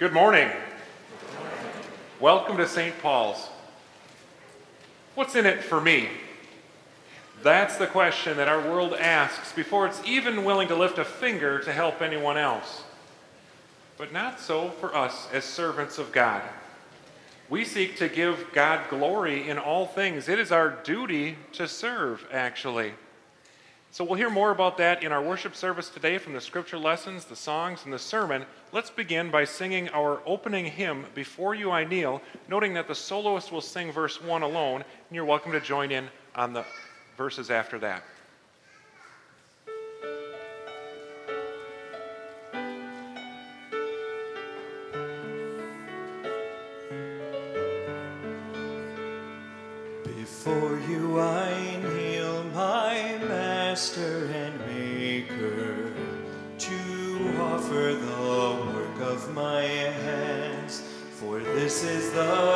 Good morning. Welcome to St. Paul's. What's in it for me? That's the question that our world asks before it's even willing to lift a finger to help anyone else. But not so for us as servants of God. We seek to give God glory in all things. It is our duty to serve, actually. So we'll hear more about that in our worship service today from the scripture lessons, the songs, and the sermon. Let's begin by singing our opening hymn, Before You I Kneel, noting that the soloist will sing verse 1 alone, and you're welcome to join in on the verses after that. The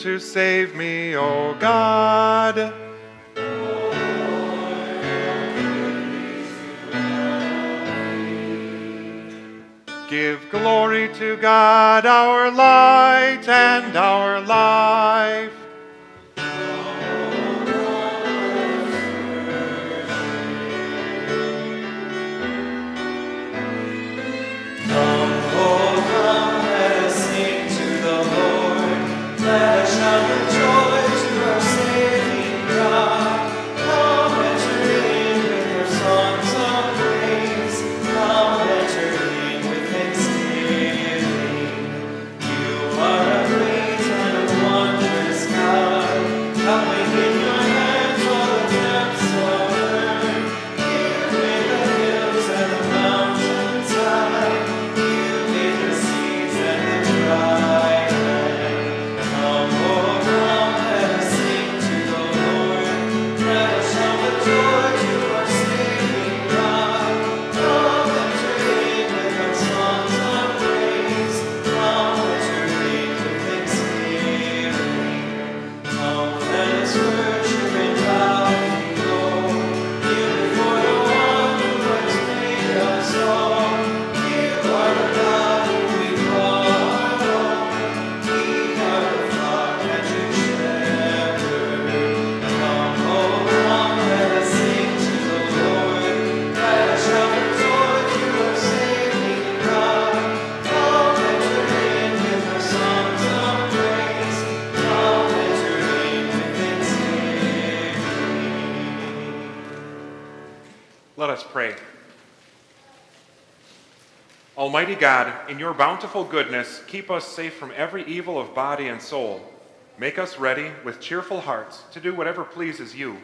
to save me, O God. God, in your bountiful goodness, keep us safe from every evil of body and soul. Make us ready with cheerful hearts to do whatever pleases you.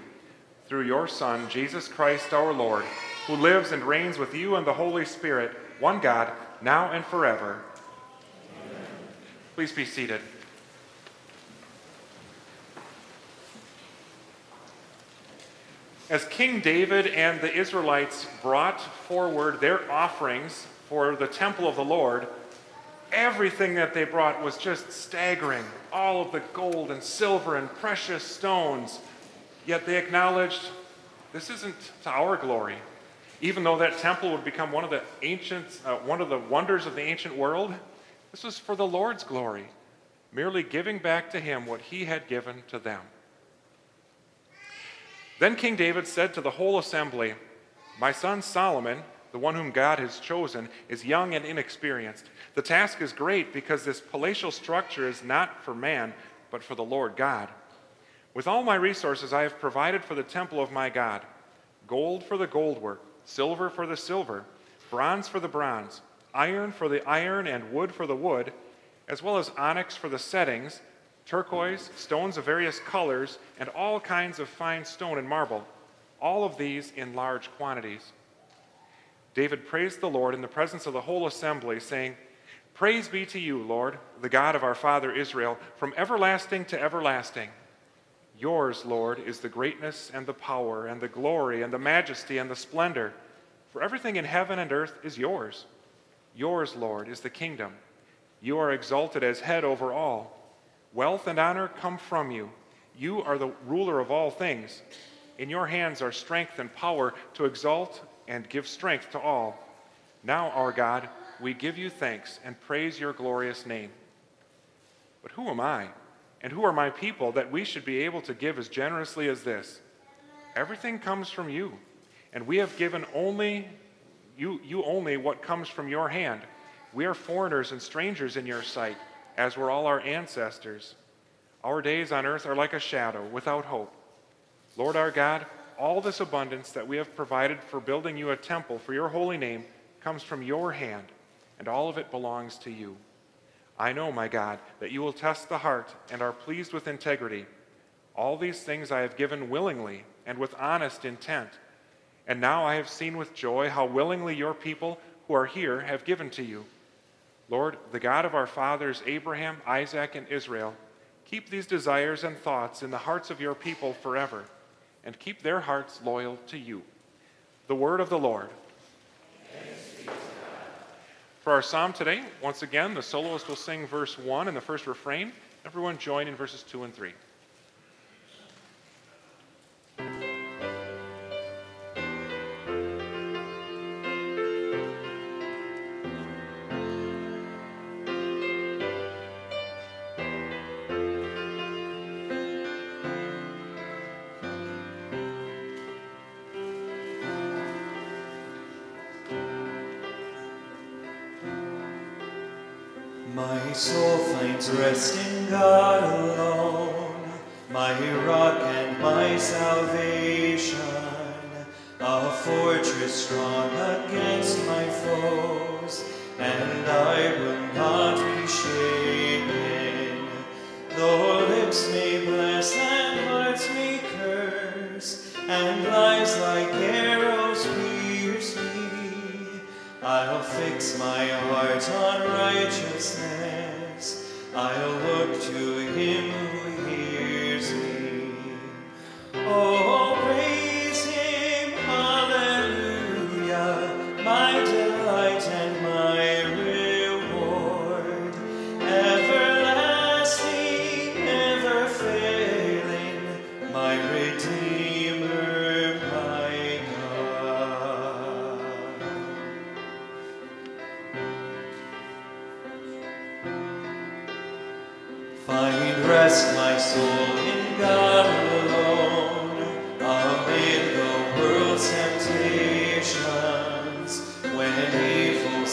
Through your Son, Jesus Christ our Lord, who lives and reigns with you and the Holy Spirit, one God, now and forever. Amen. Please be seated. As King David and the Israelites brought forward their offerings for the temple of the Lord, everything that they brought was just staggering. All of the gold and silver and precious stones. Yet they acknowledged this isn't to our glory. Even though that temple would become one of the ancient, uh, one of the wonders of the ancient world, this was for the Lord's glory, merely giving back to him what he had given to them. Then King David said to the whole assembly, My son Solomon, the one whom God has chosen, is young and inexperienced. The task is great because this palatial structure is not for man, but for the Lord God. With all my resources, I have provided for the temple of my God gold for the gold work, silver for the silver, bronze for the bronze, iron for the iron, and wood for the wood, as well as onyx for the settings turquoise, stones of various colors, and all kinds of fine stone and marble, all of these in large quantities. David praised the Lord in the presence of the whole assembly, saying, Praise be to you, Lord, the God of our father Israel, from everlasting to everlasting. Yours, Lord, is the greatness and the power and the glory and the majesty and the splendor, for everything in heaven and earth is yours. Yours, Lord, is the kingdom. You are exalted as head over all. Wealth and honor come from you. You are the ruler of all things. In your hands are strength and power to exalt and give strength to all. Now, our God, we give you thanks and praise your glorious name. But who am I, and who are my people that we should be able to give as generously as this? Everything comes from you, and we have given only you, you only what comes from your hand. We are foreigners and strangers in your sight as were all our ancestors. Our days on earth are like a shadow without hope. Lord our God, all this abundance that we have provided for building you a temple for your holy name comes from your hand, and all of it belongs to you. I know, my God, that you will test the heart and are pleased with integrity. All these things I have given willingly and with honest intent. And now I have seen with joy how willingly your people who are here have given to you. Lord, the God of our fathers, Abraham, Isaac, and Israel, keep these desires and thoughts in the hearts of your people forever, and keep their hearts loyal to you. The word of the Lord. For our psalm today, once again, the soloist will sing verse 1 and the first refrain. Everyone join in verses 2 and 3. Rest in God alone, my rock and my salvation, a fortress strong against my foes, and I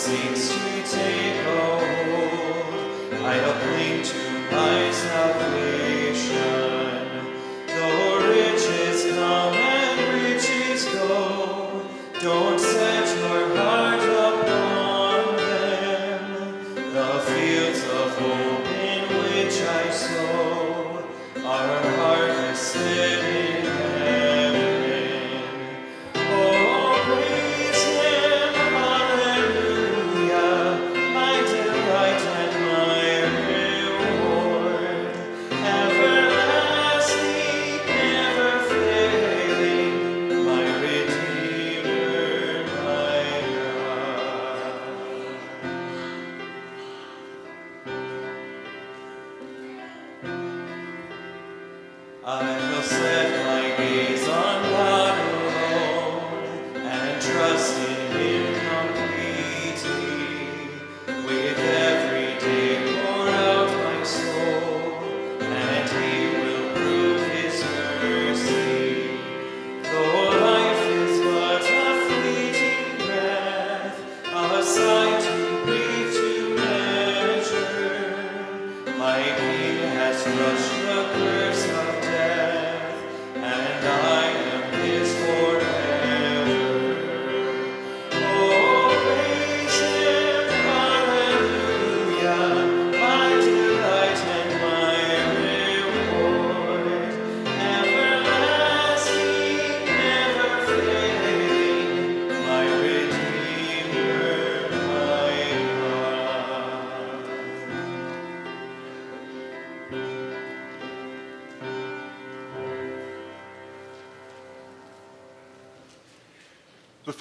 seems to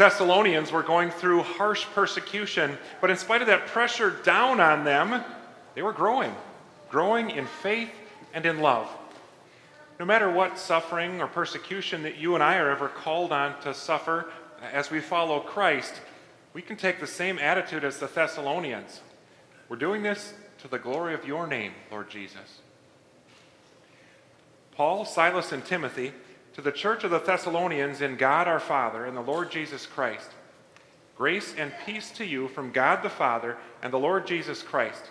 Thessalonians were going through harsh persecution, but in spite of that pressure down on them, they were growing, growing in faith and in love. No matter what suffering or persecution that you and I are ever called on to suffer as we follow Christ, we can take the same attitude as the Thessalonians. We're doing this to the glory of your name, Lord Jesus. Paul, Silas, and Timothy to the church of the Thessalonians in God our Father and the Lord Jesus Christ. Grace and peace to you from God the Father and the Lord Jesus Christ.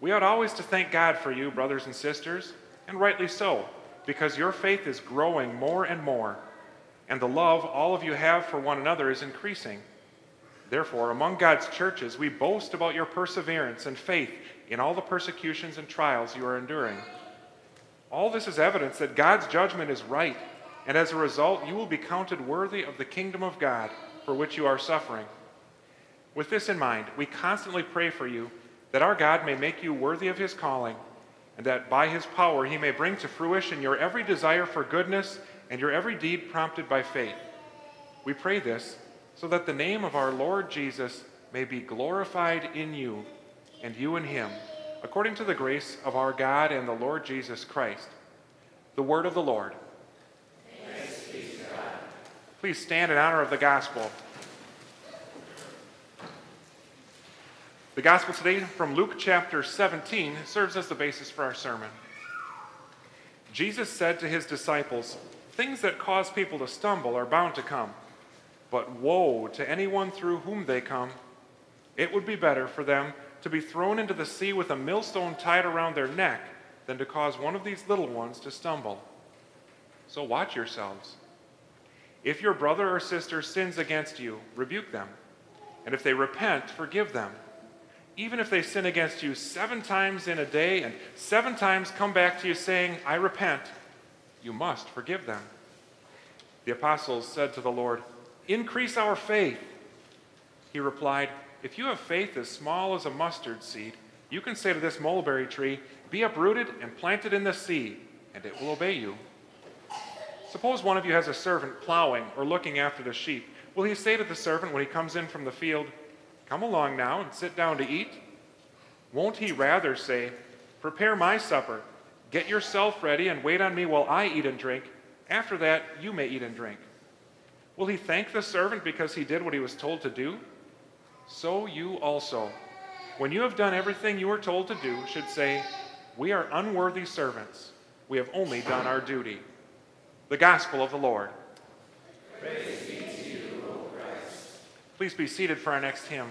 We ought always to thank God for you, brothers and sisters, and rightly so, because your faith is growing more and more, and the love all of you have for one another is increasing. Therefore, among God's churches, we boast about your perseverance and faith in all the persecutions and trials you are enduring. All this is evidence that God's judgment is right and as a result, you will be counted worthy of the kingdom of God for which you are suffering. With this in mind, we constantly pray for you that our God may make you worthy of his calling, and that by his power he may bring to fruition your every desire for goodness and your every deed prompted by faith. We pray this so that the name of our Lord Jesus may be glorified in you and you in him, according to the grace of our God and the Lord Jesus Christ. The word of the Lord. Please stand in honor of the gospel. The gospel today from Luke chapter 17 serves as the basis for our sermon. Jesus said to his disciples, Things that cause people to stumble are bound to come, but woe to anyone through whom they come. It would be better for them to be thrown into the sea with a millstone tied around their neck than to cause one of these little ones to stumble. So watch yourselves. If your brother or sister sins against you, rebuke them. And if they repent, forgive them. Even if they sin against you seven times in a day and seven times come back to you saying, I repent, you must forgive them. The apostles said to the Lord, Increase our faith. He replied, If you have faith as small as a mustard seed, you can say to this mulberry tree, Be uprooted and planted in the sea, and it will obey you. Suppose one of you has a servant plowing or looking after the sheep. Will he say to the servant when he comes in from the field, Come along now and sit down to eat? Won't he rather say, Prepare my supper, get yourself ready, and wait on me while I eat and drink? After that, you may eat and drink. Will he thank the servant because he did what he was told to do? So you also, when you have done everything you were told to do, should say, We are unworthy servants. We have only done our duty. The Gospel of the Lord. Be you, Please be seated for our next hymn.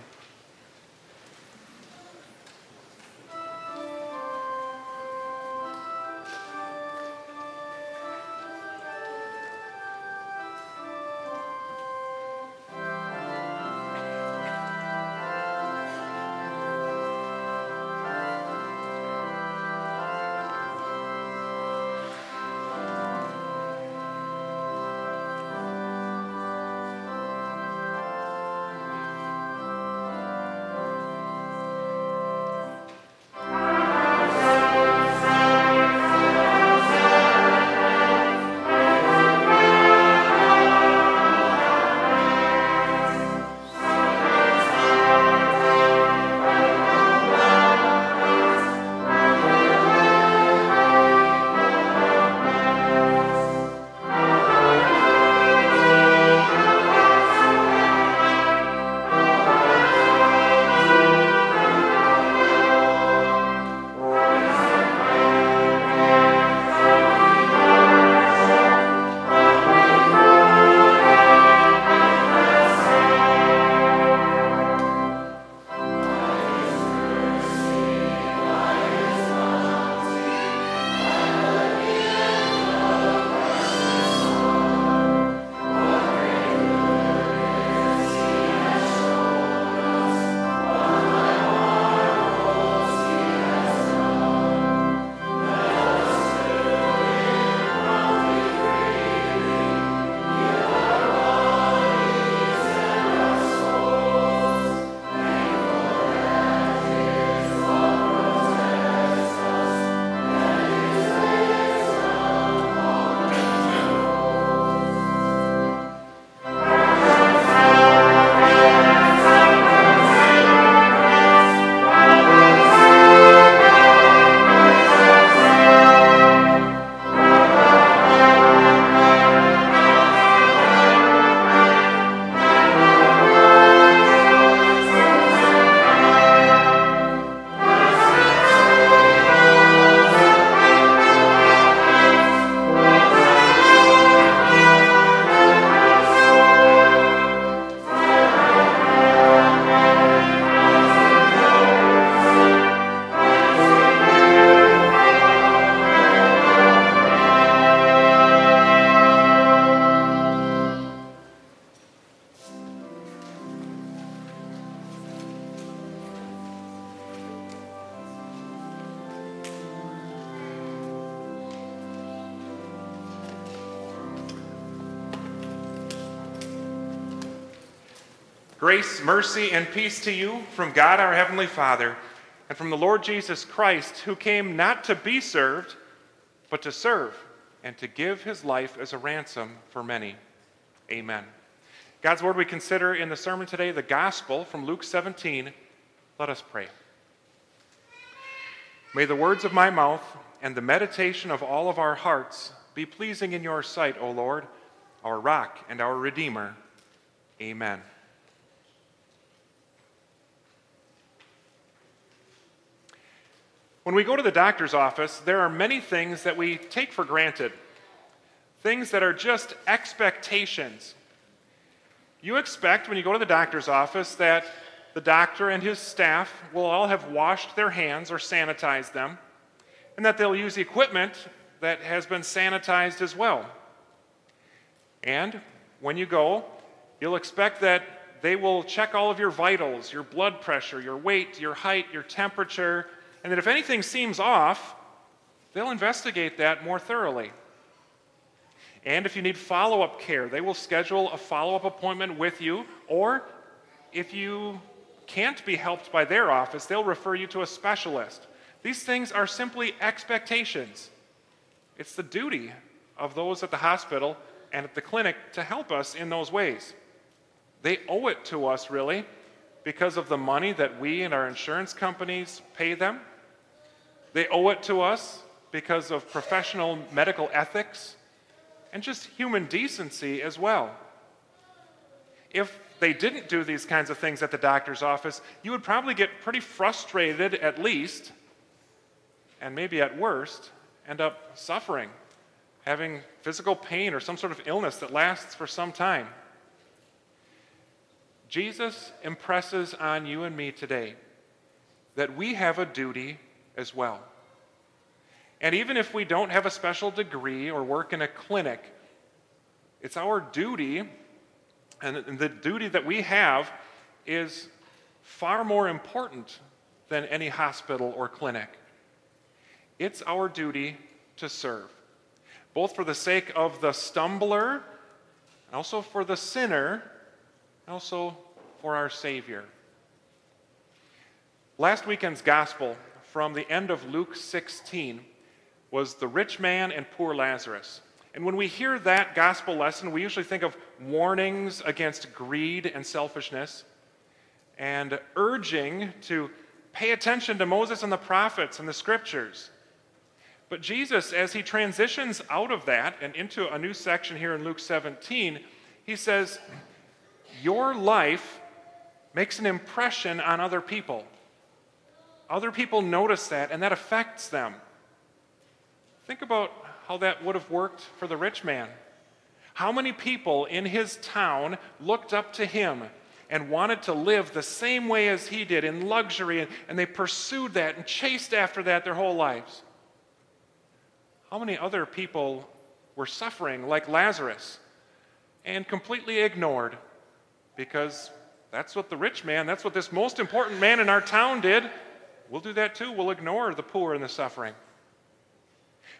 Mercy, and peace to you from God our Heavenly Father and from the Lord Jesus Christ, who came not to be served, but to serve and to give his life as a ransom for many. Amen. God's word we consider in the sermon today, the gospel from Luke 17. Let us pray. May the words of my mouth and the meditation of all of our hearts be pleasing in your sight, O Lord, our rock and our redeemer. Amen. When we go to the doctor's office, there are many things that we take for granted, things that are just expectations. You expect when you go to the doctor's office that the doctor and his staff will all have washed their hands or sanitized them, and that they'll use equipment that has been sanitized as well. And when you go, you'll expect that they will check all of your vitals, your blood pressure, your weight, your height, your temperature, and that if anything seems off, they'll investigate that more thoroughly. And if you need follow up care, they will schedule a follow up appointment with you, or if you can't be helped by their office, they'll refer you to a specialist. These things are simply expectations. It's the duty of those at the hospital and at the clinic to help us in those ways. They owe it to us, really, because of the money that we and our insurance companies pay them. They owe it to us because of professional medical ethics and just human decency as well. If they didn't do these kinds of things at the doctor's office, you would probably get pretty frustrated at least, and maybe at worst, end up suffering, having physical pain or some sort of illness that lasts for some time. Jesus impresses on you and me today that we have a duty as well. And even if we don't have a special degree or work in a clinic, it's our duty, and the duty that we have is far more important than any hospital or clinic. It's our duty to serve, both for the sake of the stumbler, and also for the sinner and also for our Savior. Last weekend's gospel from the end of Luke 16 was the rich man and poor Lazarus. And when we hear that gospel lesson, we usually think of warnings against greed and selfishness and urging to pay attention to Moses and the prophets and the scriptures. But Jesus, as he transitions out of that and into a new section here in Luke 17, he says, your life makes an impression on other people. Other people notice that, and that affects them. Think about how that would have worked for the rich man. How many people in his town looked up to him and wanted to live the same way as he did in luxury, and, and they pursued that and chased after that their whole lives? How many other people were suffering like Lazarus and completely ignored because that's what the rich man, that's what this most important man in our town did. We'll do that too. We'll ignore the poor and the suffering.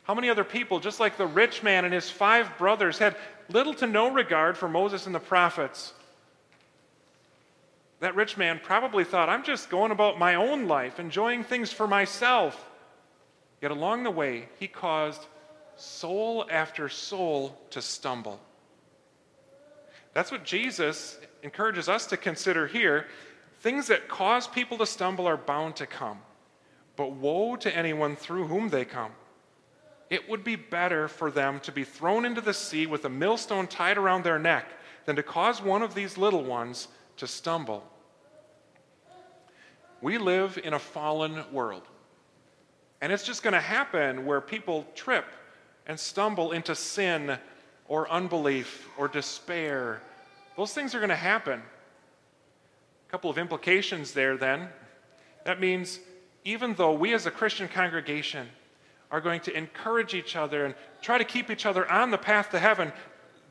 How many other people, just like the rich man and his five brothers, had little to no regard for Moses and the prophets? That rich man probably thought, I'm just going about my own life, enjoying things for myself. Yet along the way, he caused soul after soul to stumble. That's what Jesus encourages us to consider here. Things that cause people to stumble are bound to come, but woe to anyone through whom they come. It would be better for them to be thrown into the sea with a millstone tied around their neck than to cause one of these little ones to stumble. We live in a fallen world. And it's just going to happen where people trip and stumble into sin or unbelief or despair those things are going to happen. Couple of implications there then. That means even though we as a Christian congregation are going to encourage each other and try to keep each other on the path to heaven,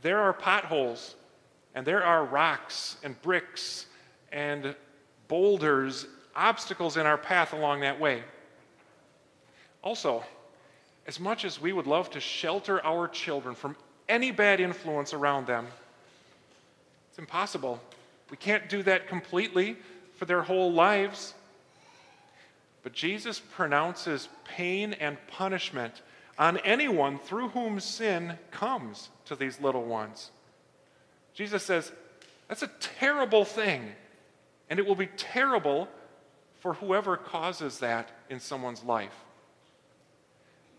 there are potholes and there are rocks and bricks and boulders, obstacles in our path along that way. Also, as much as we would love to shelter our children from any bad influence around them, it's impossible We can't do that completely for their whole lives. But Jesus pronounces pain and punishment on anyone through whom sin comes to these little ones. Jesus says, that's a terrible thing, and it will be terrible for whoever causes that in someone's life.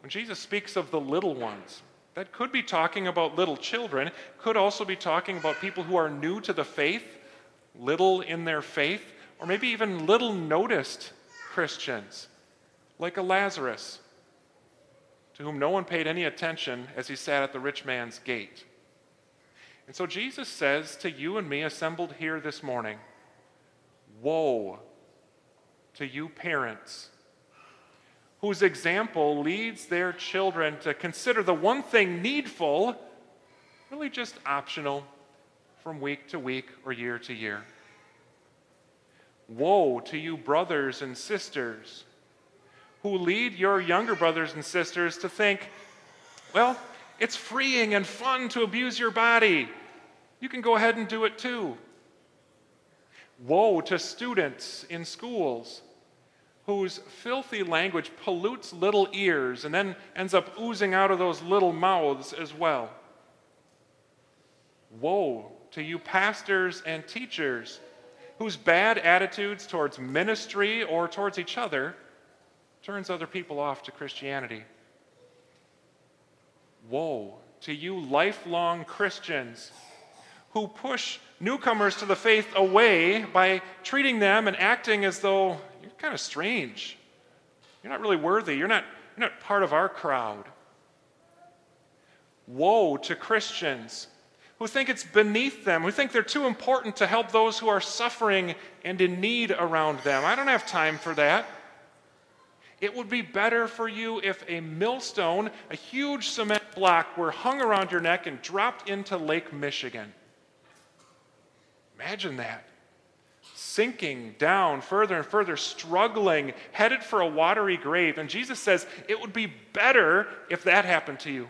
When Jesus speaks of the little ones, that could be talking about little children, could also be talking about people who are new to the faith, little in their faith, or maybe even little noticed Christians, like a Lazarus, to whom no one paid any attention as he sat at the rich man's gate. And so Jesus says to you and me assembled here this morning, Woe to you parents whose example leads their children to consider the one thing needful really just optional from week to week or year to year. Woe to you, brothers and sisters, who lead your younger brothers and sisters to think, well, it's freeing and fun to abuse your body. You can go ahead and do it too. Woe to students in schools whose filthy language pollutes little ears and then ends up oozing out of those little mouths as well. Woe to you, pastors and teachers, whose bad attitudes towards ministry or towards each other turns other people off to Christianity. Woe to you, lifelong Christians who push newcomers to the faith away by treating them and acting as though you're kind of strange. You're not really worthy. You're not, you're not part of our crowd. Woe to Christians who think it's beneath them, who think they're too important to help those who are suffering and in need around them. I don't have time for that. It would be better for you if a millstone, a huge cement block, were hung around your neck and dropped into Lake Michigan. Imagine that. Sinking down further and further, struggling, headed for a watery grave. And Jesus says it would be better if that happened to you.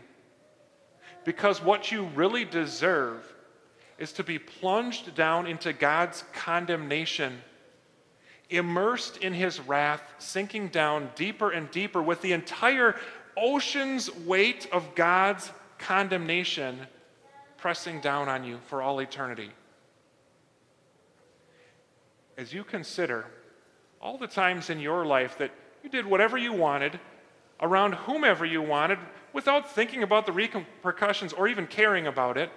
Because what you really deserve is to be plunged down into God's condemnation immersed in his wrath, sinking down deeper and deeper with the entire ocean's weight of God's condemnation pressing down on you for all eternity. As you consider all the times in your life that you did whatever you wanted, around whomever you wanted, without thinking about the repercussions or even caring about it,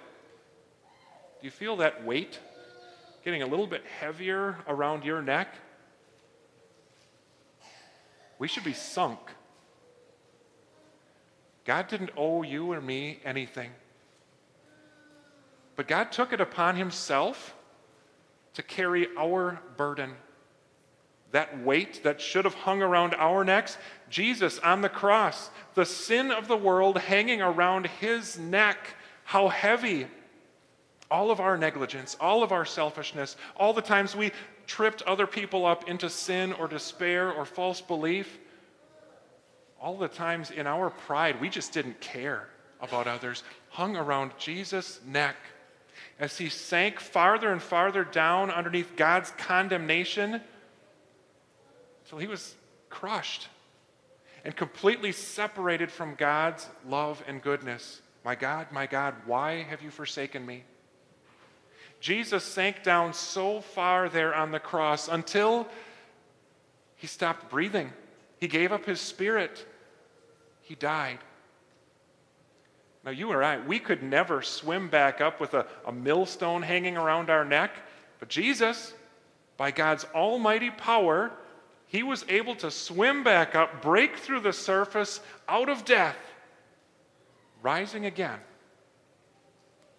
do you feel that weight getting a little bit heavier around your neck? we should be sunk. God didn't owe you or me anything. But God took it upon Himself to carry our burden. That weight that should have hung around our necks, Jesus on the cross, the sin of the world hanging around His neck. How heavy all of our negligence, all of our selfishness, all the times we tripped other people up into sin or despair or false belief, all the times in our pride we just didn't care about others, hung around Jesus' neck as he sank farther and farther down underneath God's condemnation until he was crushed and completely separated from God's love and goodness. My God, my God, why have you forsaken me? Jesus sank down so far there on the cross until he stopped breathing. He gave up his spirit. He died. Now, you or I, we could never swim back up with a, a millstone hanging around our neck, but Jesus, by God's almighty power, he was able to swim back up, break through the surface, out of death, rising again.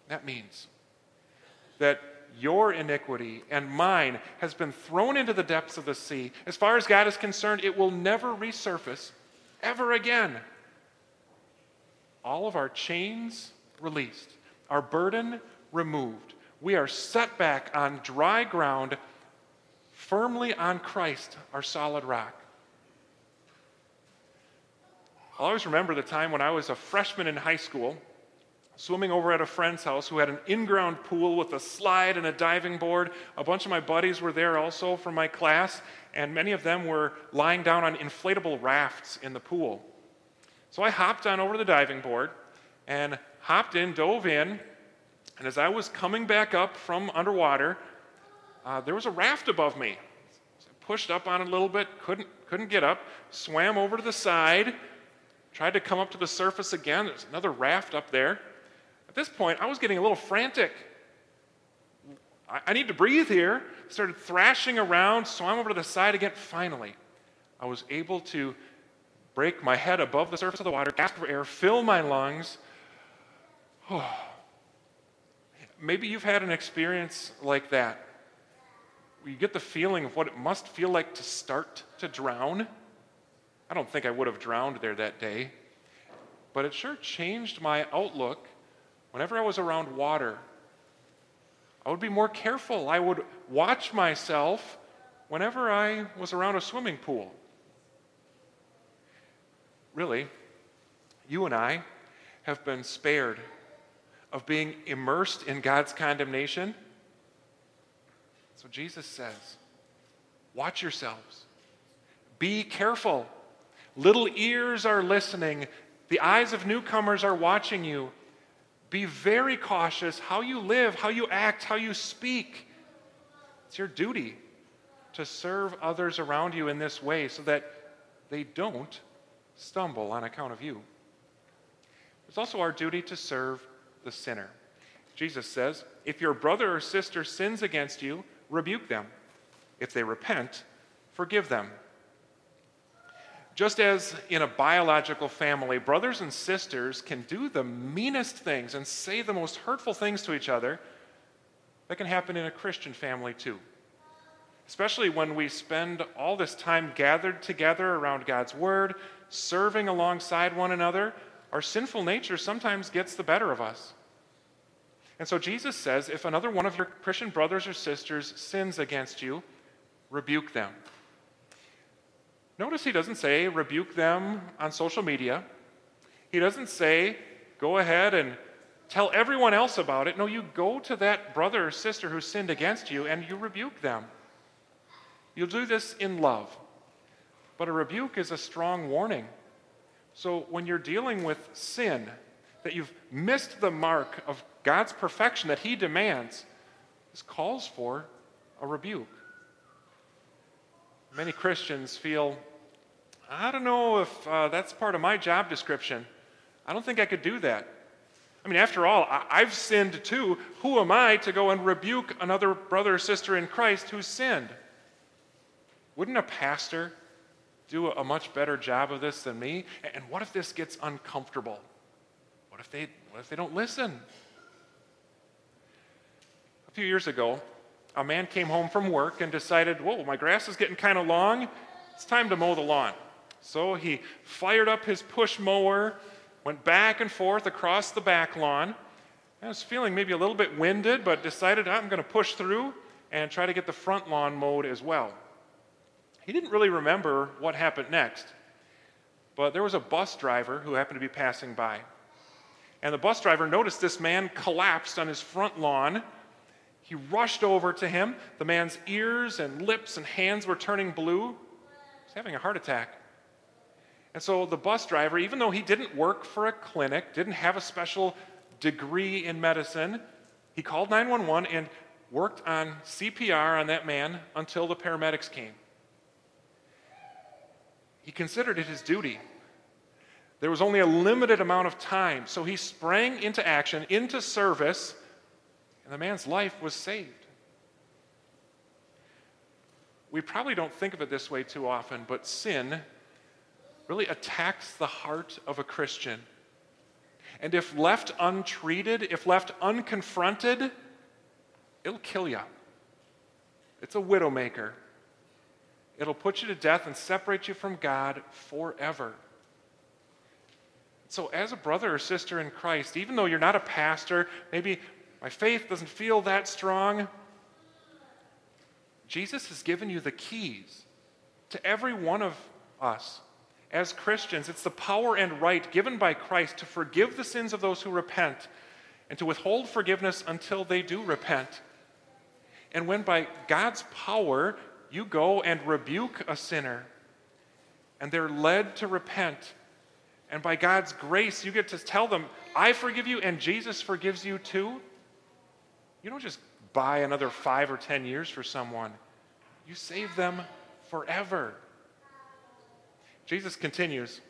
That means that your iniquity and mine has been thrown into the depths of the sea. As far as God is concerned, it will never resurface ever again. All of our chains released, our burden removed. We are set back on dry ground, firmly on Christ, our solid rock. I'll always remember the time when I was a freshman in high school swimming over at a friend's house who had an in ground pool with a slide and a diving board. A bunch of my buddies were there also from my class, and many of them were lying down on inflatable rafts in the pool. So I hopped on over to the diving board and hopped in, dove in, and as I was coming back up from underwater, uh, there was a raft above me. Pushed up on it a little bit, couldn't, couldn't get up, swam over to the side, tried to come up to the surface again. There's another raft up there. At this point, I was getting a little frantic. I, I need to breathe here. Started thrashing around, swam over to the side again. Finally, I was able to break my head above the surface of the water, gasp for air, fill my lungs. Maybe you've had an experience like that. You get the feeling of what it must feel like to start to drown. I don't think I would have drowned there that day, but it sure changed my outlook whenever I was around water. I would be more careful. I would watch myself whenever I was around a swimming pool. Really, you and I have been spared of being immersed in God's condemnation. So Jesus says, Watch yourselves, be careful. Little ears are listening, the eyes of newcomers are watching you. Be very cautious how you live, how you act, how you speak. It's your duty to serve others around you in this way so that they don't stumble on account of you. It's also our duty to serve the sinner. Jesus says, If your brother or sister sins against you, rebuke them. If they repent, forgive them. Just as in a biological family, brothers and sisters can do the meanest things and say the most hurtful things to each other, that can happen in a Christian family too. Especially when we spend all this time gathered together around God's Word, serving alongside one another, our sinful nature sometimes gets the better of us. And so Jesus says if another one of your Christian brothers or sisters sins against you, rebuke them. Notice he doesn't say rebuke them on social media. He doesn't say go ahead and tell everyone else about it. No, you go to that brother or sister who sinned against you and you rebuke them. You'll do this in love. But a rebuke is a strong warning. So when you're dealing with sin, that you've missed the mark of God's perfection that He demands, this calls for a rebuke. Many Christians feel, I don't know if uh, that's part of my job description. I don't think I could do that. I mean, after all, I- have sinned too. Who am I to go and rebuke another brother or sister in Christ who's sinned? Wouldn't a pastor do a much better job of this than me? And what if this gets uncomfortable? If they, what if they don't listen? A few years ago, a man came home from work and decided, whoa, my grass is getting kind of long. It's time to mow the lawn. So he fired up his push mower, went back and forth across the back lawn. I was feeling maybe a little bit winded, but decided I'm going to push through and try to get the front lawn mowed as well. He didn't really remember what happened next, but there was a bus driver who happened to be passing by. And the bus driver noticed this man collapsed on his front lawn. He rushed over to him. The man's ears and lips and hands were turning blue. He was having a heart attack. And so the bus driver, even though he didn't work for a clinic, didn't have a special degree in medicine, he called 911 and worked on CPR on that man until the paramedics came. He considered it his duty there was only a limited amount of time, so he sprang into action, into service, and the man's life was saved. We probably don't think of it this way too often, but sin really attacks the heart of a Christian. And if left untreated, if left unconfronted, it'll kill you. It's a widowmaker. It'll put you to death and separate you from God forever. So, as a brother or sister in Christ, even though you're not a pastor, maybe my faith doesn't feel that strong, Jesus has given you the keys to every one of us. As Christians, it's the power and right given by Christ to forgive the sins of those who repent and to withhold forgiveness until they do repent. And when by God's power you go and rebuke a sinner, and they're led to repent, and by God's grace you get to tell them, I forgive you, and Jesus forgives you too, you don't just buy another five or ten years for someone, you save them forever. Jesus continues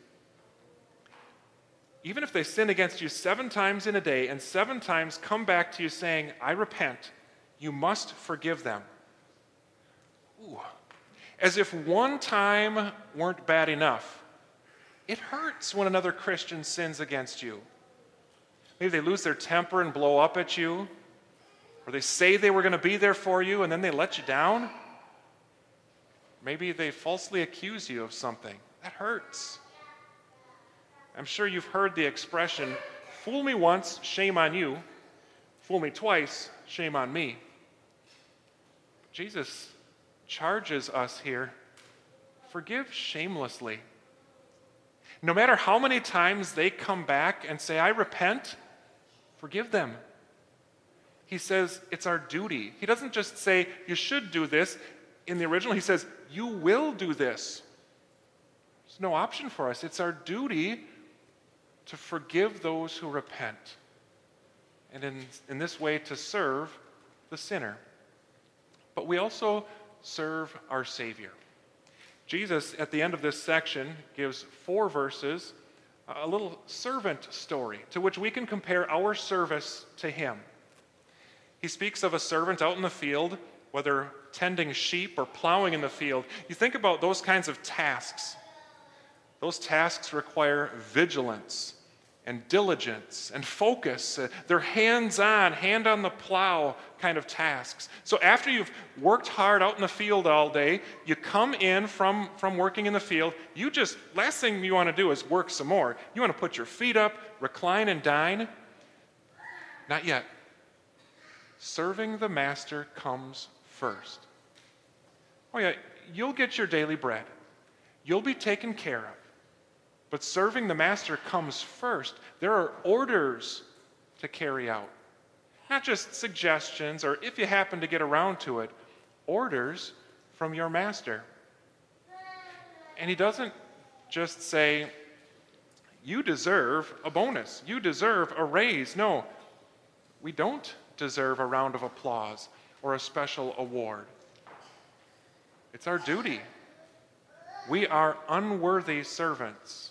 Even if they sin against you seven times in a day and seven times come back to you saying, I repent, you must forgive them. Ooh. As if one time weren't bad enough. It hurts when another Christian sins against you. Maybe they lose their temper and blow up at you, or they say they were going to be there for you and then they let you down. Maybe they falsely accuse you of something. That hurts. I'm sure you've heard the expression fool me once, shame on you. Fool me twice, shame on me. Jesus charges us here forgive shamelessly. No matter how many times they come back and say, I repent, forgive them. He says it's our duty. He doesn't just say, you should do this. In the original, he says, you will do this. There's no option for us. It's our duty to forgive those who repent, and in, in this way to serve the sinner. But we also serve our Savior. Jesus, at the end of this section, gives four verses, a little servant story to which we can compare our service to Him. He speaks of a servant out in the field, whether tending sheep or plowing in the field. You think about those kinds of tasks those tasks require vigilance and diligence and focus. Uh, they're hands on, hand on the plow kind of tasks. So after you've worked hard out in the field all day, you come in from, from working in the field. You just, last thing you want to do is work some more. You want to put your feet up, recline, and dine. Not yet. Serving the master comes first. Oh, yeah, you'll get your daily bread, you'll be taken care of. But serving the master comes first. There are orders to carry out, not just suggestions or if you happen to get around to it, orders from your master. And he doesn't just say, You deserve a bonus, you deserve a raise. No, we don't deserve a round of applause or a special award. It's our duty. We are unworthy servants.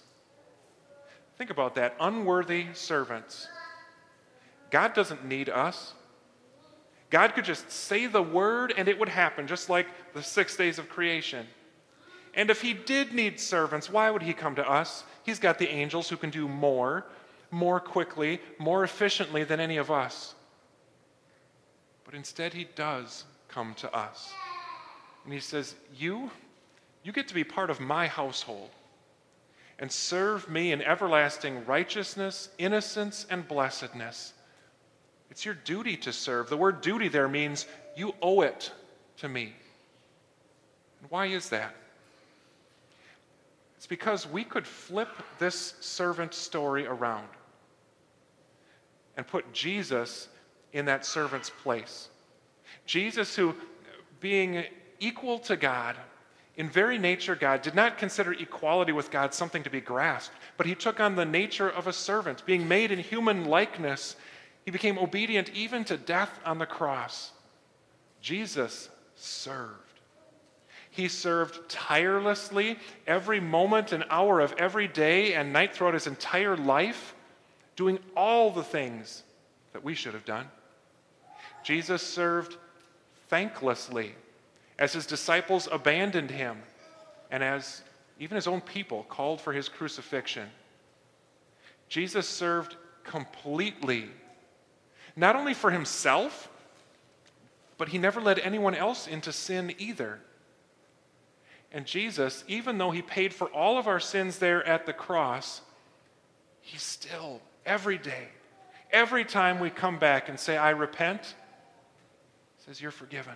Think about that unworthy servants. God doesn't need us. God could just say the word and it would happen, just like the six days of creation. And if He did need servants, why would He come to us? He's got the angels who can do more, more quickly, more efficiently than any of us. But instead, He does come to us. And He says, You, you get to be part of my household and serve me in everlasting righteousness, innocence, and blessedness. It's your duty to serve. The word duty there means you owe it to me. And why is that? It's because we could flip this servant story around and put Jesus in that servant's place. Jesus, who, being equal to God, in very nature, God did not consider equality with God something to be grasped, but he took on the nature of a servant. Being made in human likeness, he became obedient even to death on the cross. Jesus served. He served tirelessly every moment and hour of every day and night throughout his entire life, doing all the things that we should have done. Jesus served thanklessly as his disciples abandoned him, and as even his own people called for his crucifixion. Jesus served completely, not only for himself, but he never led anyone else into sin either. And Jesus, even though he paid for all of our sins there at the cross, he still, every day, every time we come back and say, I repent, says, You're forgiven.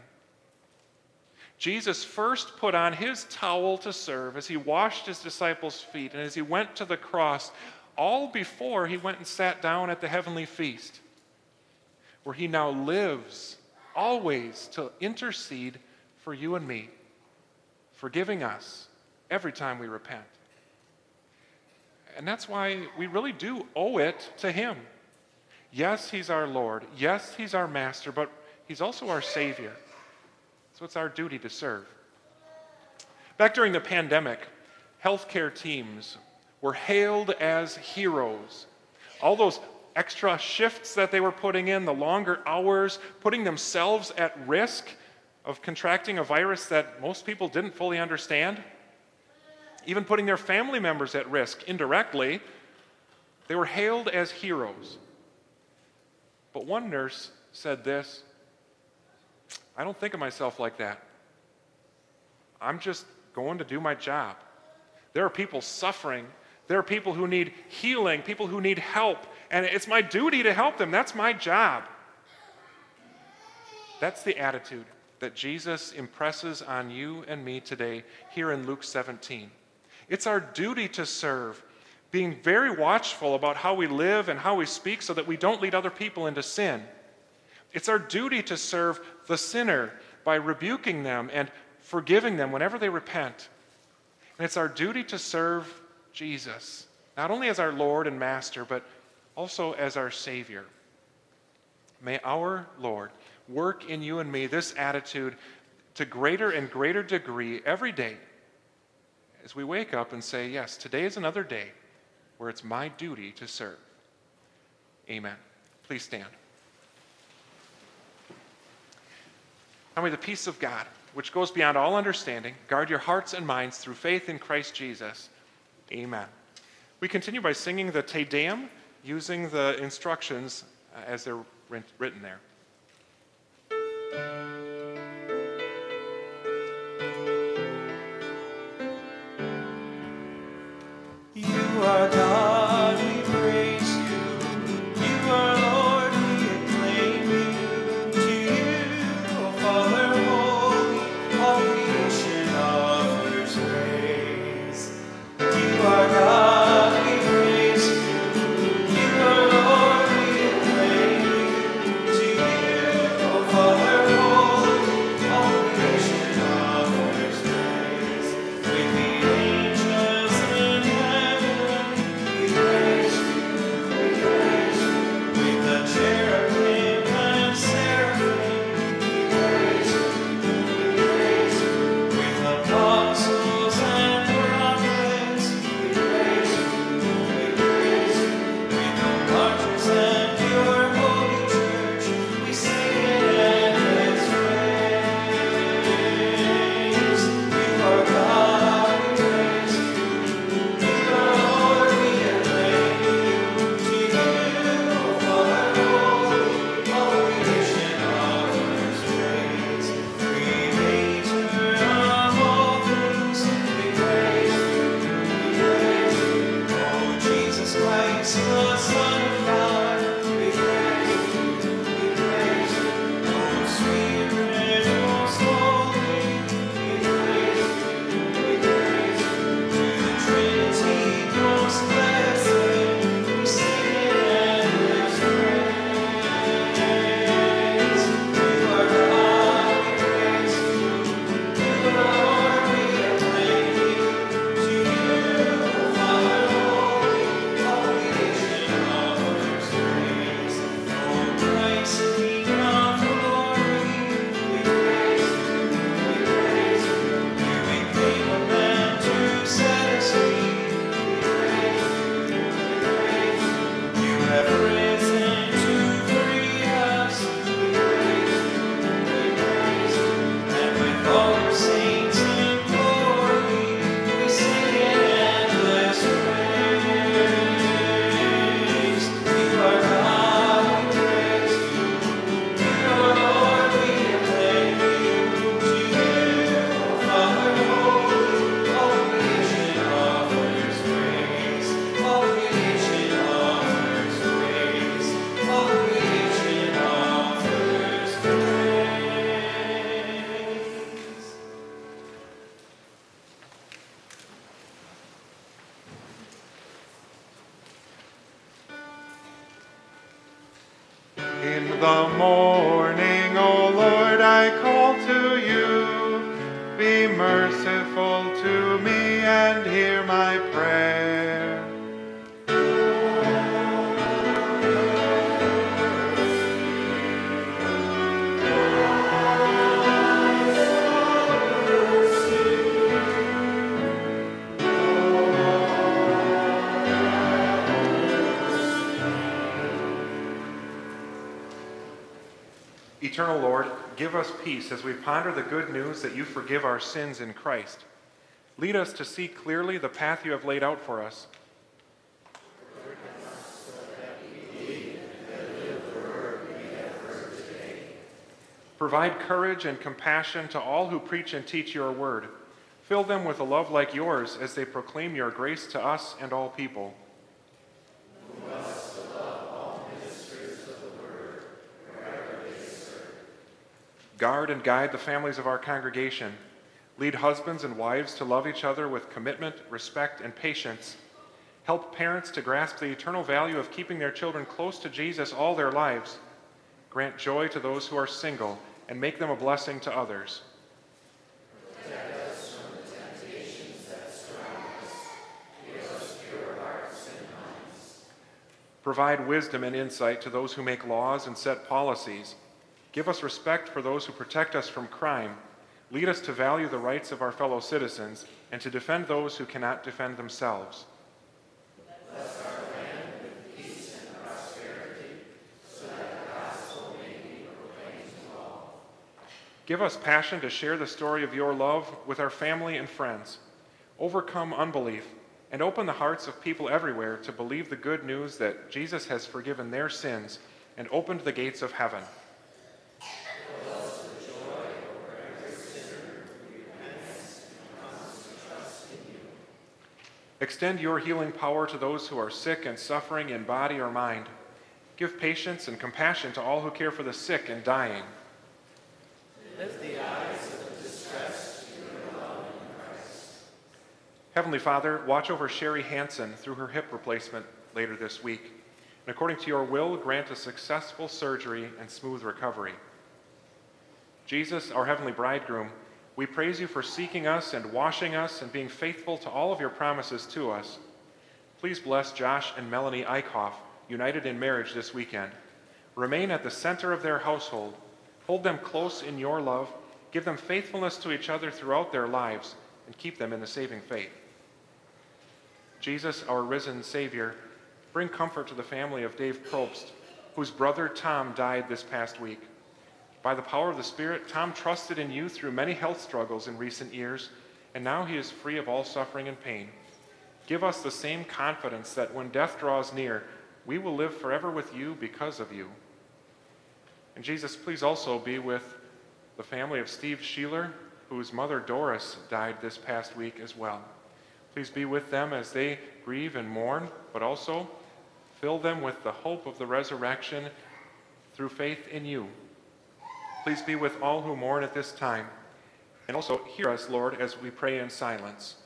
Jesus first put on his towel to serve as he washed his disciples' feet and as he went to the cross, all before he went and sat down at the heavenly feast. Where he now lives always to intercede for you and me, forgiving us every time we repent. And that's why we really do owe it to him. Yes, he's our Lord. Yes, he's our master, but he's also our Savior. So it's our duty to serve. Back during the pandemic, healthcare teams were hailed as heroes. All those extra shifts that they were putting in, the longer hours, putting themselves at risk of contracting a virus that most people didn't fully understand, even putting their family members at risk indirectly, they were hailed as heroes. But one nurse said this I don't think of myself like that. I'm just going to do my job. There are people suffering. There are people who need healing, people who need help, and it's my duty to help them. That's my job. That's the attitude that Jesus impresses on you and me today here in Luke 17. It's our duty to serve, being very watchful about how we live and how we speak so that we don't lead other people into sin. It's our duty to serve the sinner by rebuking them and forgiving them whenever they repent. And it's our duty to serve Jesus, not only as our Lord and Master, but also as our Savior. May our Lord work in you and me this attitude to greater and greater degree every day as we wake up and say, Yes, today is another day where it's my duty to serve. Amen. Please stand. Now may the peace of God, which goes beyond all understanding, guard your hearts and minds through faith in Christ Jesus. Amen. We continue by singing the Te Deum using the instructions uh, as they're written there. You are Eternal Lord, give us peace as we ponder the good news that you forgive our sins in Christ. Lead us to see clearly the path you have laid out for us. Provide courage and compassion to all who preach and teach your word. Fill them with a love like yours as they proclaim your grace to us and all people. Guard and guide the families of our congregation. Lead husbands and wives to love each other with commitment, respect, and patience. Help parents to grasp the eternal value of keeping their children close to Jesus all their lives. Grant joy to those who are single and make them a blessing to others. Provide wisdom and insight to those who make laws and set policies. Give us respect for those who protect us from crime. Lead us to value the rights of our fellow citizens and to defend those who cannot defend themselves. Bless our land with peace and prosperity, so that the gospel may be ordained to all. Give us passion to share the story of your love with our family and friends. Overcome unbelief and open the hearts of people everywhere to believe the good news that Jesus has forgiven their sins and opened the gates of heaven. Extend your healing power to those who are sick and suffering in body or mind. Give patience and compassion to all who care for the sick and dying. Lift the eyes of the distressed to your love in Christ. Heavenly Father, watch over Sherry Hansen through her hip replacement later this week. And according to your will, grant a successful surgery and smooth recovery. Jesus, our heavenly bridegroom, we praise you for seeking us and washing us and being faithful to all of your promises to us. Please bless Josh and Melanie Eichhoff, united in marriage this weekend. Remain at the center of their household. Hold them close in your love. Give them faithfulness to each other throughout their lives and keep them in the saving faith. Jesus, our risen Savior, bring comfort to the family of Dave Probst, whose brother Tom died this past week. By the power of the Spirit, Tom trusted in you through many health struggles in recent years, and now he is free of all suffering and pain. Give us the same confidence that when death draws near, we will live forever with you because of you. And Jesus, please also be with the family of Steve Sheeler, whose mother Doris died this past week as well. Please be with them as they grieve and mourn, but also fill them with the hope of the resurrection through faith in you. Please be with all who mourn at this time. And also hear us, Lord, as we pray in silence.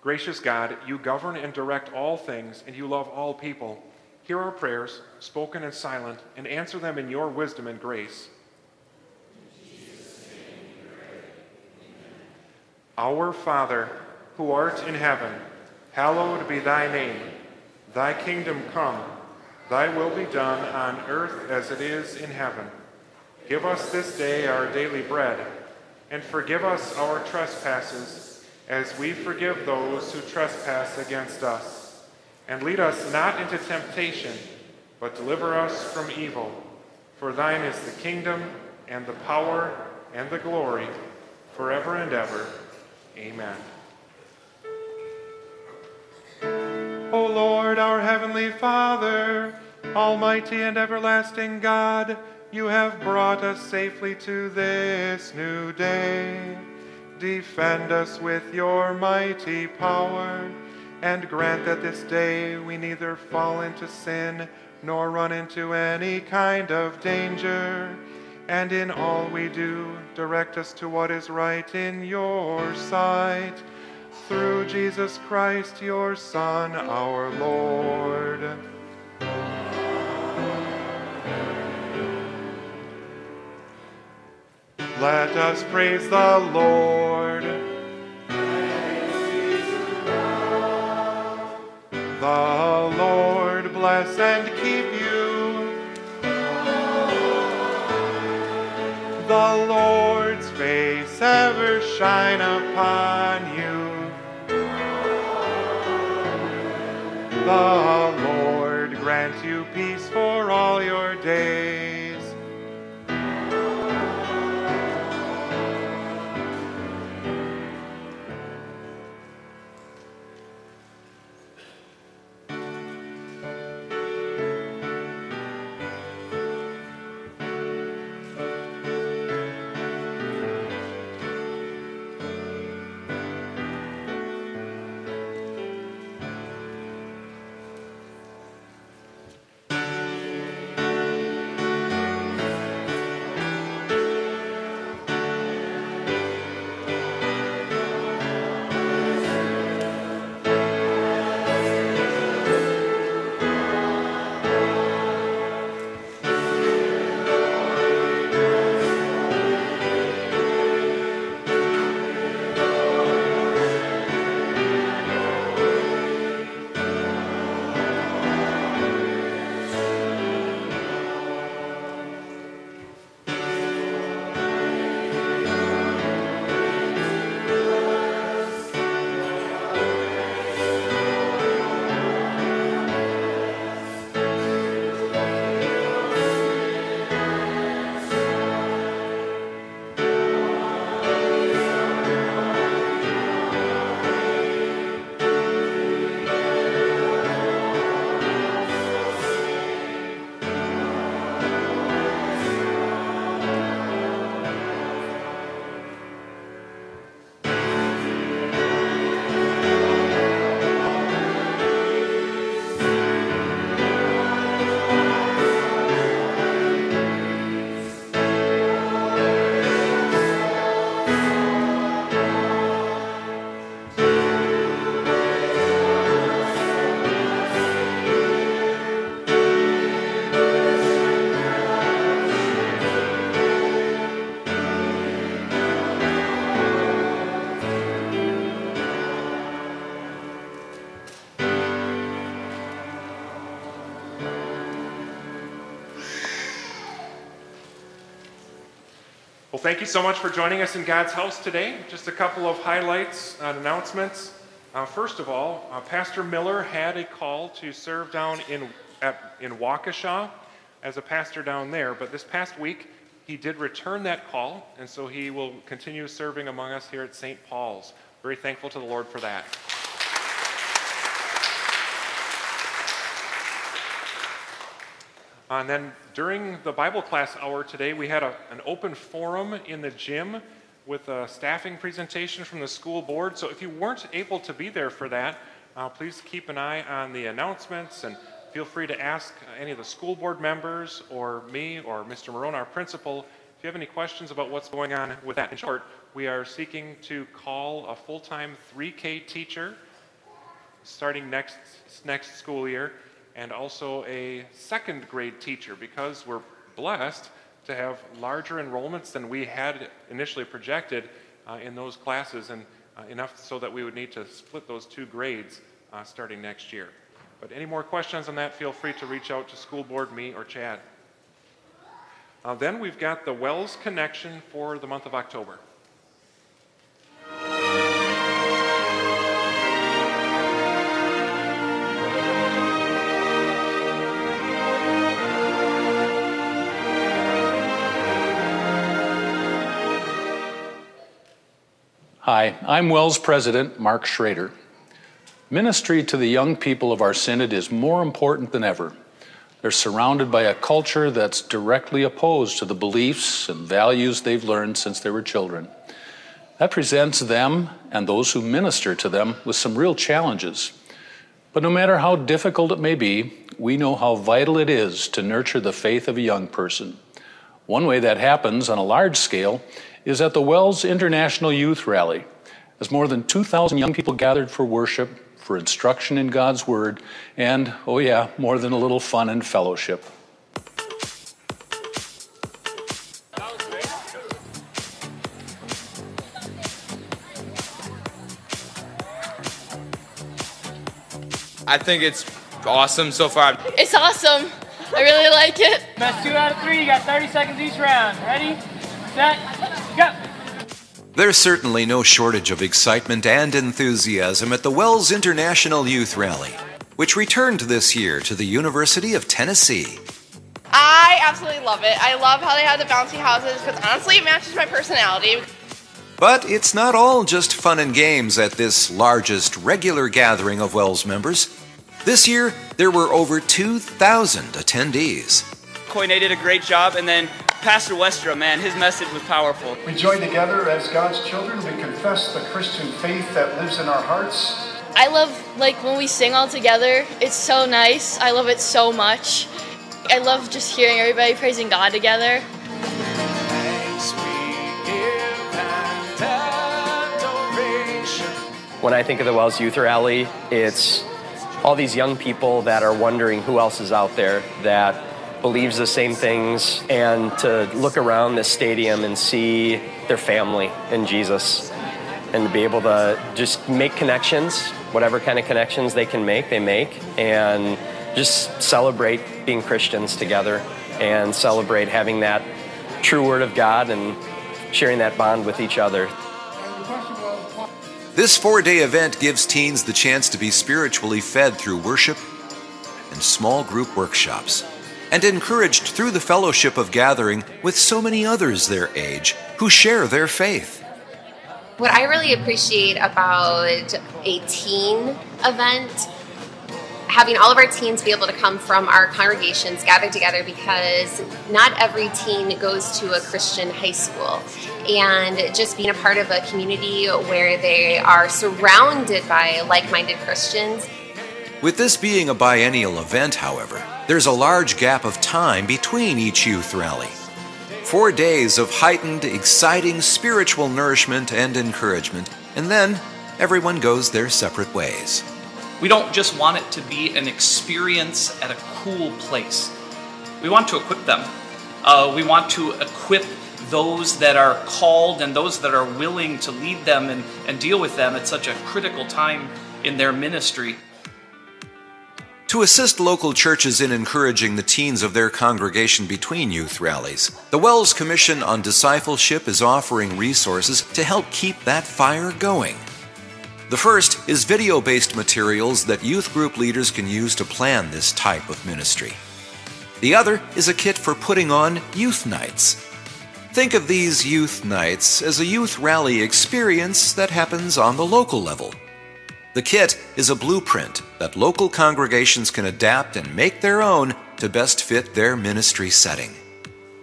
Gracious God, you govern and direct all things, and you love all people. Hear our prayers, spoken and silent, and answer them in your wisdom and grace. Our Father, who art in heaven, hallowed be thy name. Thy kingdom come, thy will be done on earth as it is in heaven. Give us this day our daily bread, and forgive us our trespasses, as we forgive those who trespass against us. And lead us not into temptation, but deliver us from evil. For thine is the kingdom, and the power, and the glory, forever and ever. Amen. O Lord, our heavenly Father, almighty and everlasting God, you have brought us safely to this new day. Defend us with your mighty power, and grant that this day we neither fall into sin nor run into any kind of danger. And in all we do, direct us to what is right in your sight. Through Jesus Christ, your Son, our Lord. Let us praise the Lord. The Lord bless and keep you. The Lord's face ever shine upon you. The Lord grant you peace for all your days. Thank you so much for joining us in God's house today. Just a couple of highlights and announcements. Uh, first of all, uh, Pastor Miller had a call to serve down in, at, in Waukesha as a pastor down there, but this past week he did return that call, and so he will continue serving among us here at St. Paul's. Very thankful to the Lord for that. And then during the Bible class hour today, we had a, an open forum in the gym with a staffing presentation from the school board. So if you weren't able to be there for that, uh, please keep an eye on the announcements and feel free to ask any of the school board members or me or Mr. Marone, our principal, if you have any questions about what's going on with that. In short, we are seeking to call a full-time 3K teacher starting next, next school year and also a second grade teacher because we're blessed to have larger enrollments than we had initially projected uh, in those classes and uh, enough so that we would need to split those two grades uh, starting next year. But any more questions on that, feel free to reach out to school board, me, or Chad. Uh, then we've got the WELS Connection for the month of October. Hi, I'm WELS President Mark Schroeder. Ministry to the young people of our synod is more important than ever. They're surrounded by a culture that's directly opposed to the beliefs and values they've learned since they were children. That presents them and those who minister to them with some real challenges. But no matter how difficult it may be, we know how vital it is to nurture the faith of a young person. One way that happens on a large scale is at the WELS International Youth Rally, as more than 2,000 young people gathered for worship, for instruction in God's Word, and, oh yeah, more than a little fun and fellowship. I think it's awesome so far. It's awesome. I really like it. Best two out of three. You got 30 seconds each round. Ready, set, go. There's certainly no shortage of excitement and enthusiasm at the WELS International Youth Rally, which returned this year to the University of Tennessee. I absolutely love it. I love how they have the bouncy houses because honestly, it matches my personality. But it's not all just fun and games at this largest regular gathering of WELS members. This year, there were over 2,000 attendees. Coy did a great job, and then Pastor Westra, man, his message was powerful. We join together as God's children. We confess the Christian faith that lives in our hearts. I love like when we sing all together. It's so nice. I love it so much. I love just hearing everybody praising God together. When I think of the WELS Youth Rally, it's all these young people that are wondering who else is out there that believes the same things and to look around this stadium and see their family in Jesus and to be able to just make connections, whatever kind of connections they can make, they make, and just celebrate being Christians together and celebrate having that true word of God and sharing that bond with each other. This four day event gives teens the chance to be spiritually fed through worship and small group workshops, and encouraged through the fellowship of gathering with so many others their age who share their faith. What I really appreciate about a teen event, having all of our teens be able to come from our congregations gathered together because not every teen goes to a Christian high school. And just being a part of a community where they are surrounded by like minded Christians. With this being a biennial event, however, there's a large gap of time between each youth rally. Four days of heightened, exciting spiritual nourishment and encouragement, and then everyone goes their separate ways. We don't just want it to be an experience at a cool place. We want to equip them. Uh, we want to equip those that are called and those that are willing to lead them and, and deal with them at such a critical time in their ministry. To assist local churches in encouraging the teens of their congregation between youth rallies, the WELS Commission on Discipleship is offering resources to help keep that fire going. The first is video based materials that youth group leaders can use to plan this type of ministry. The other is a kit for putting on youth nights. Think of these youth nights as a youth rally experience that happens on the local level. The kit is a blueprint that local congregations can adapt and make their own to best fit their ministry setting.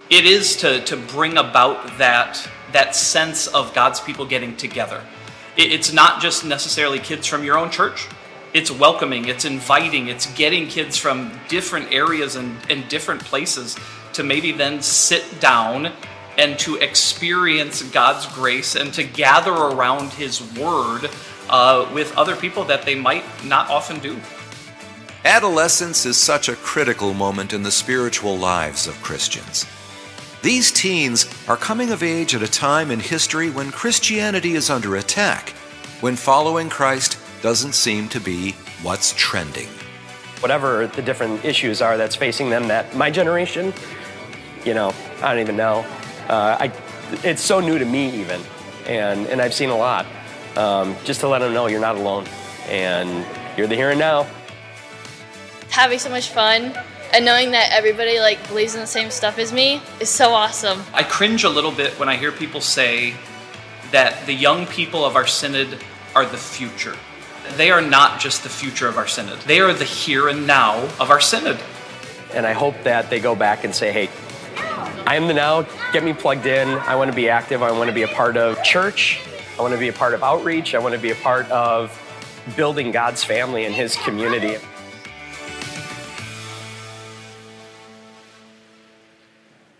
It is to, to bring about that, that sense of God's people getting together. It, it's not just necessarily kids from your own church. It's welcoming, it's inviting, it's getting kids from different areas and, and different places to maybe then sit down and to experience God's grace and to gather around His Word uh, with other people that they might not often do. Adolescence is such a critical moment in the spiritual lives of Christians. These teens are coming of age at a time in history when Christianity is under attack, when following Christ doesn't seem to be what's trending. Whatever the different issues are that's facing them, that my generation, you know, I don't even know. Uh, I, it's so new to me even, and, and I've seen a lot. Um, just to let them know you're not alone, and you're the here and now. Having so much fun and knowing that everybody like believes in the same stuff as me is so awesome. I cringe a little bit when I hear people say that the young people of our synod are the future. They are not just the future of our synod. They are the here and now of our synod. And I hope that they go back and say, hey, I am the now, get me plugged in. I want to be active. I want to be a part of church. I want to be a part of outreach. I want to be a part of building God's family and His community.